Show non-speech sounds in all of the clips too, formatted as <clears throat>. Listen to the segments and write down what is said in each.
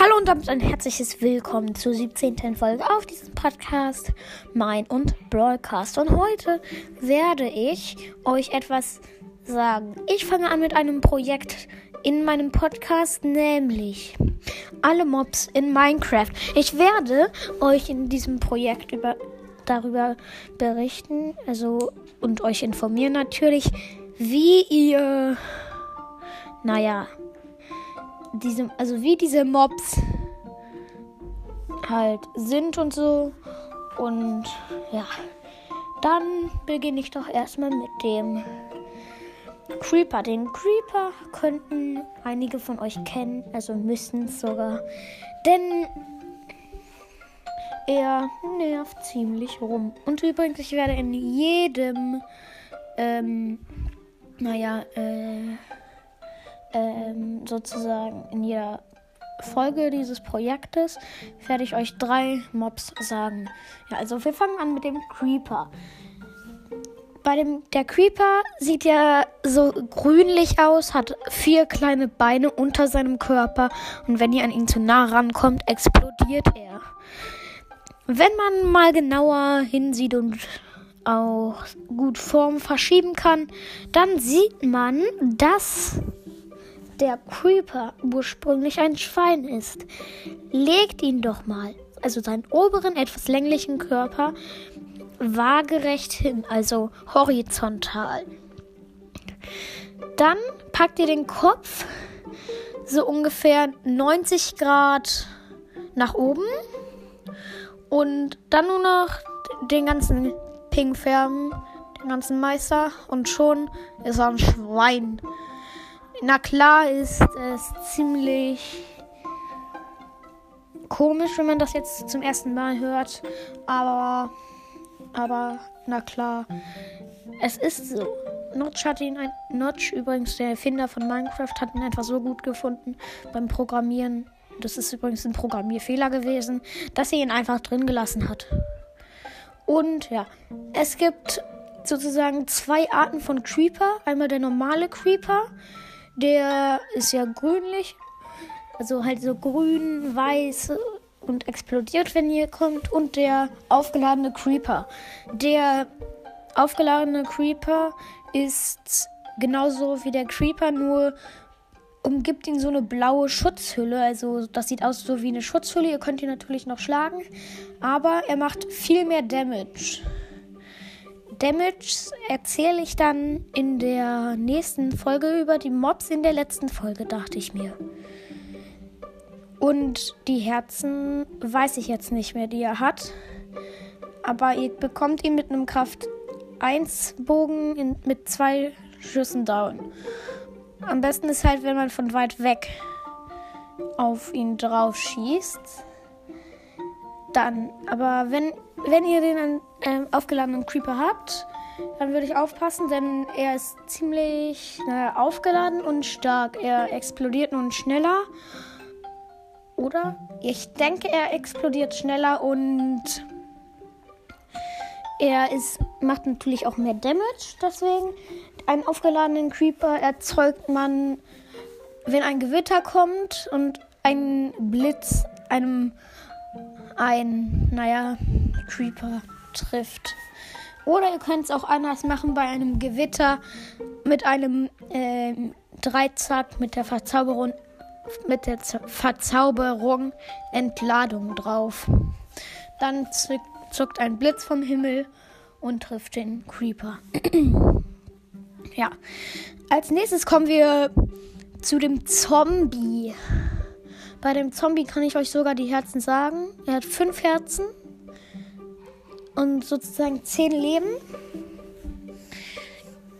Hallo und damit ein herzliches Willkommen zur 17. Folge auf diesem Podcast Mein und Broadcast. Und heute werde ich euch etwas sagen. Ich fange an mit einem Projekt in meinem Podcast, nämlich alle Mobs in Minecraft. Ich werde euch in diesem Projekt über, darüber berichten, also und euch informieren natürlich, wie ihr, naja, diese, also wie diese Mobs halt sind und so. Und ja, dann beginne ich doch erstmal mit dem Creeper. Den Creeper könnten einige von euch kennen, also müssen es sogar. Denn er nervt ziemlich rum. Und übrigens, ich werde in jedem, ähm, naja, äh, ähm, sozusagen in jeder Folge dieses Projektes werde ich euch drei Mobs sagen. Ja, also wir fangen an mit dem Creeper. Bei dem der Creeper sieht ja so grünlich aus, hat vier kleine Beine unter seinem Körper und wenn ihr an ihn zu nah rankommt, explodiert er. Wenn man mal genauer hinsieht und auch gut Form verschieben kann, dann sieht man, dass der Creeper ursprünglich ein Schwein ist. Legt ihn doch mal, also seinen oberen, etwas länglichen Körper, waagerecht hin, also horizontal. Dann packt ihr den Kopf so ungefähr 90 Grad nach oben und dann nur noch den ganzen Ping färben, den ganzen Meister und schon ist er ein Schwein. Na klar ist es ziemlich komisch, wenn man das jetzt zum ersten Mal hört, aber aber na klar, es ist so. Notch hat ihn ein Notch übrigens der Erfinder von Minecraft hat ihn etwa so gut gefunden beim Programmieren. Das ist übrigens ein Programmierfehler gewesen, dass er ihn einfach drin gelassen hat. Und ja, es gibt sozusagen zwei Arten von Creeper. Einmal der normale Creeper, der ist ja grünlich. Also halt so grün, weiß und explodiert, wenn ihr kommt. Und der aufgeladene Creeper. Der aufgeladene Creeper ist genauso wie der Creeper, nur umgibt ihn so eine blaue Schutzhülle. Also das sieht aus so wie eine Schutzhülle. Ihr könnt ihn natürlich noch schlagen, aber er macht viel mehr Damage. Damage erzähle ich dann in der nächsten Folge über die Mobs in der letzten Folge, dachte ich mir. Und die Herzen weiß ich jetzt nicht mehr, die er hat. Aber ihr bekommt ihn mit einem Kraft 1 Bogen in, mit zwei Schüssen down. Am besten ist halt, wenn man von weit weg auf ihn drauf schießt. Dann, aber wenn, wenn ihr den äh, aufgeladenen Creeper habt, dann würde ich aufpassen, denn er ist ziemlich naja, aufgeladen und stark. Er explodiert nun schneller. Oder? Ich denke, er explodiert schneller und er ist, macht natürlich auch mehr Damage. Deswegen, einen aufgeladenen Creeper erzeugt man, wenn ein Gewitter kommt und ein Blitz einem ein, naja, Creeper trifft. Oder ihr könnt es auch anders machen bei einem Gewitter mit einem äh, Dreizack mit der Verzauberung mit der Z Verzauberung Entladung drauf. Dann zuckt ein Blitz vom Himmel und trifft den Creeper. <clears throat> ja. Als nächstes kommen wir zu dem Zombie. Bei dem Zombie kann ich euch sogar die Herzen sagen. Er hat fünf Herzen und sozusagen 10 Leben.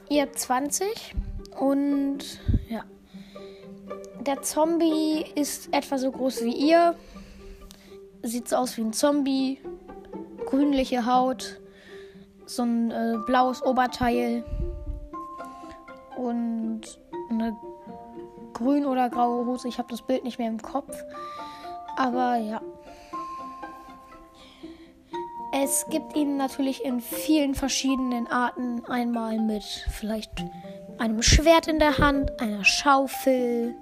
Ihr habt 20 und ja. Der Zombie ist etwa so groß wie ihr. Sieht so aus wie ein Zombie. Grünliche Haut. So ein äh, blaues Oberteil. Und grün oder graue Hose. Ich habe das Bild nicht mehr im Kopf. Aber ja. Es gibt ihn natürlich in vielen verschiedenen Arten. Einmal mit vielleicht einem Schwert in der Hand, einer Schaufel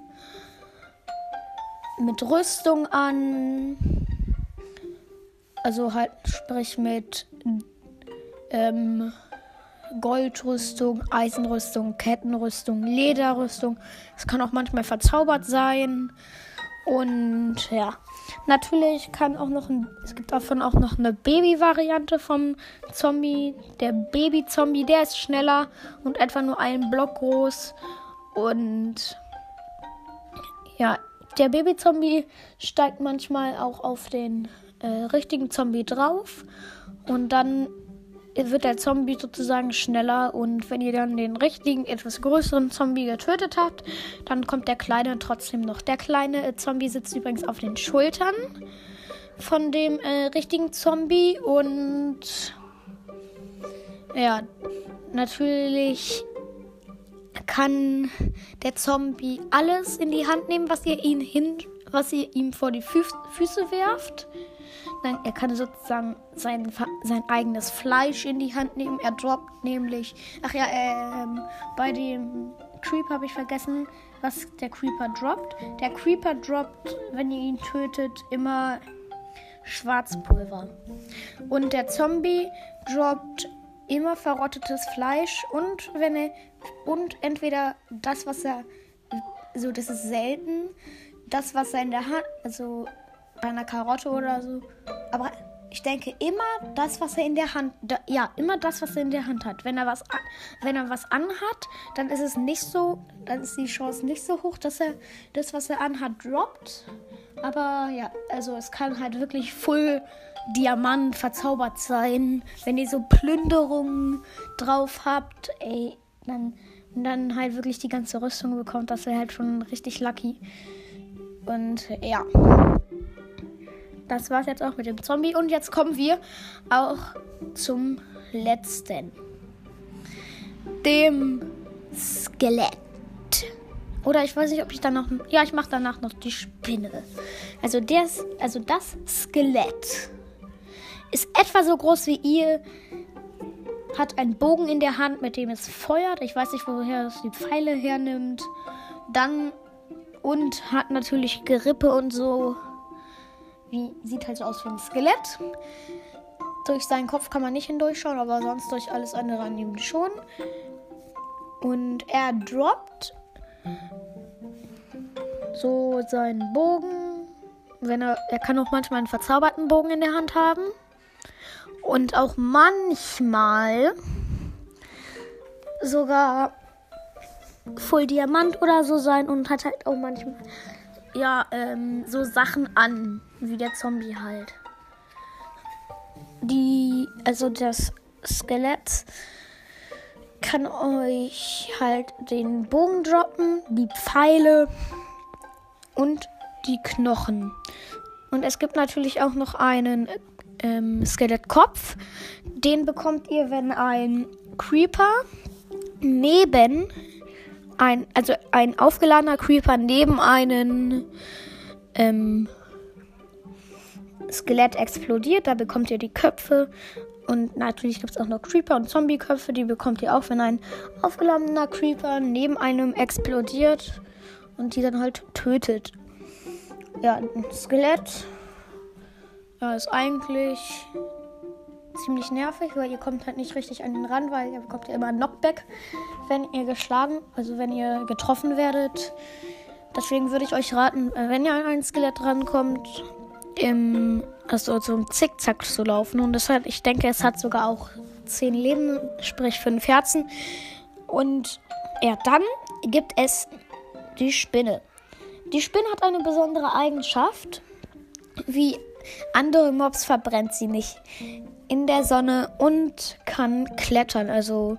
mit Rüstung an. Also halt, sprich mit ähm, Goldrüstung, Eisenrüstung, Kettenrüstung, Lederrüstung. Es kann auch manchmal verzaubert sein. Und ja, natürlich kann auch noch ein, es gibt davon auch noch eine Baby-Variante vom Zombie. Der Baby-Zombie, der ist schneller und etwa nur einen Block groß. Und ja, der Baby-Zombie steigt manchmal auch auf den äh, richtigen Zombie drauf. Und dann wird der Zombie sozusagen schneller und wenn ihr dann den richtigen, etwas größeren Zombie getötet habt, dann kommt der kleine trotzdem noch. Der kleine Zombie sitzt übrigens auf den Schultern von dem äh, richtigen Zombie und ja, natürlich kann der Zombie alles in die Hand nehmen, was ihr ihn hin, was ihr ihm vor die Fü Füße werft. Nein, er kann sozusagen sein, sein eigenes Fleisch in die Hand nehmen. Er droppt nämlich. Ach ja, ähm, bei dem Creeper habe ich vergessen, was der Creeper droppt. Der Creeper droppt, wenn ihr ihn tötet, immer Schwarzpulver. Und der Zombie droppt immer verrottetes Fleisch und wenn er und entweder das, was er so das ist selten, das was er in der Hand, also bei einer Karotte oder so. Aber ich denke immer das, was er in der Hand, da, ja, immer das, was er in der Hand hat. Wenn er was, wenn er was anhat, dann ist es nicht so, dann ist die Chance nicht so hoch, dass er das, was er anhat, droppt. Aber ja, also es kann halt wirklich Full Diamant verzaubert sein. Wenn ihr so Plünderungen drauf habt, ey, dann, dann halt wirklich die ganze Rüstung bekommt, das wäre halt schon richtig lucky. Und ja das war's jetzt auch mit dem Zombie. Und jetzt kommen wir auch zum letzten. Dem Skelett. Oder ich weiß nicht, ob ich dann noch. Ja, ich mache danach noch die Spinne. Also, der, also das Skelett ist etwa so groß wie ihr. Hat einen Bogen in der Hand, mit dem es feuert. Ich weiß nicht, woher es die Pfeile hernimmt. Dann und hat natürlich Gerippe und so wie, sieht halt so aus wie ein Skelett. Durch seinen Kopf kann man nicht hindurchschauen, aber sonst durch alles andere an ihm schon. Und er droppt so seinen Bogen. Wenn er, er kann auch manchmal einen verzauberten Bogen in der Hand haben. Und auch manchmal sogar Full Diamant oder so sein und hat halt auch manchmal ja ähm, so Sachen an wie der Zombie halt. Die, also das Skelett kann euch halt den Bogen droppen, die Pfeile und die Knochen. Und es gibt natürlich auch noch einen ähm, Skelettkopf. Den bekommt ihr, wenn ein Creeper neben ein, also ein aufgeladener Creeper neben einen ähm, Skelett explodiert. Da bekommt ihr die Köpfe. Und natürlich gibt es auch noch Creeper und Zombie-Köpfe. Die bekommt ihr auch, wenn ein aufgeladener Creeper neben einem explodiert und die dann halt tötet. Ja, ein Skelett ja, ist eigentlich ziemlich nervig, weil ihr kommt halt nicht richtig an den Rand, weil ihr bekommt ja immer ein Knockback, wenn ihr geschlagen, also wenn ihr getroffen werdet. Deswegen würde ich euch raten, wenn ihr an ein Skelett rankommt, im, also so im Zickzack zu laufen. Und das hat, ich denke, es hat sogar auch 10 Leben, sprich 5 Herzen. Und ja, dann gibt es die Spinne. Die Spinne hat eine besondere Eigenschaft. Wie andere Mobs verbrennt sie nicht in der Sonne und kann klettern. Also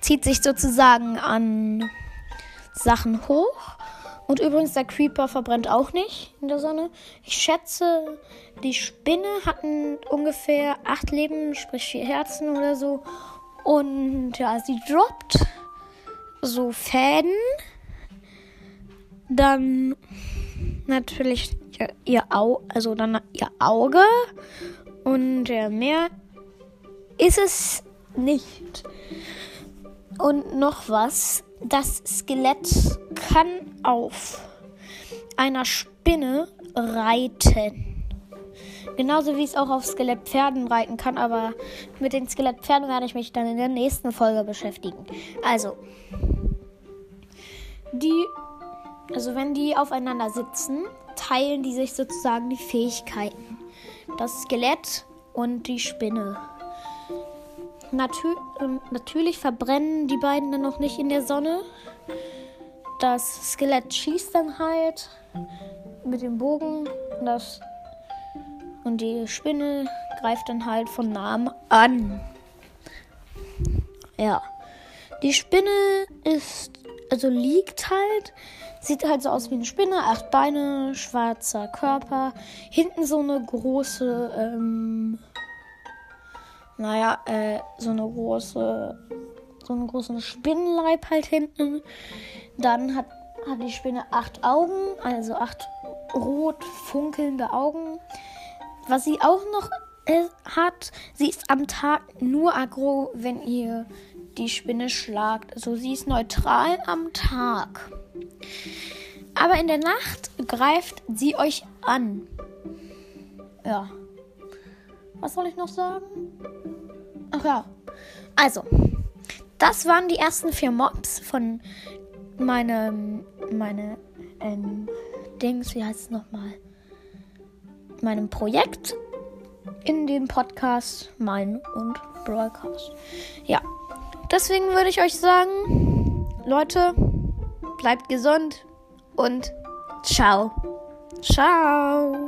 zieht sich sozusagen an Sachen hoch und übrigens, der Creeper verbrennt auch nicht in der Sonne. Ich schätze, die Spinne hatten ungefähr acht Leben, sprich vier Herzen oder so. Und ja, sie droppt so Fäden. Dann natürlich ihr, ihr Au also dann ihr Auge. Und ja, mehr ist es nicht. Und noch was das Skelett kann auf einer Spinne reiten. Genauso wie es auch auf Skelettpferden reiten kann, aber mit den Skelettpferden werde ich mich dann in der nächsten Folge beschäftigen. Also, die, also wenn die aufeinander sitzen, teilen die sich sozusagen die Fähigkeiten. Das Skelett und die Spinne. Natür ähm, natürlich verbrennen die beiden dann noch nicht in der Sonne. Das Skelett schießt dann halt mit dem Bogen. Das und die Spinne greift dann halt von nahem an. Ja. Die Spinne ist, also liegt halt, sieht halt so aus wie eine Spinne, acht Beine, schwarzer Körper, hinten so eine große, ähm, naja, äh, so eine große, so einen großen Spinnenleib halt hinten. Dann hat, hat die Spinne acht Augen, also acht rot funkelnde Augen. Was sie auch noch äh, hat, sie ist am Tag nur aggro, wenn ihr die Spinne schlagt. Also sie ist neutral am Tag. Aber in der Nacht greift sie euch an. Ja. Was soll ich noch sagen? Ach ja. Also, das waren die ersten vier Mobs von meinem, meine, ähm, Dings, wie heißt es nochmal? Meinem Projekt in dem Podcast Mein und Broadcast. Ja, deswegen würde ich euch sagen, Leute, bleibt gesund und ciao. Ciao.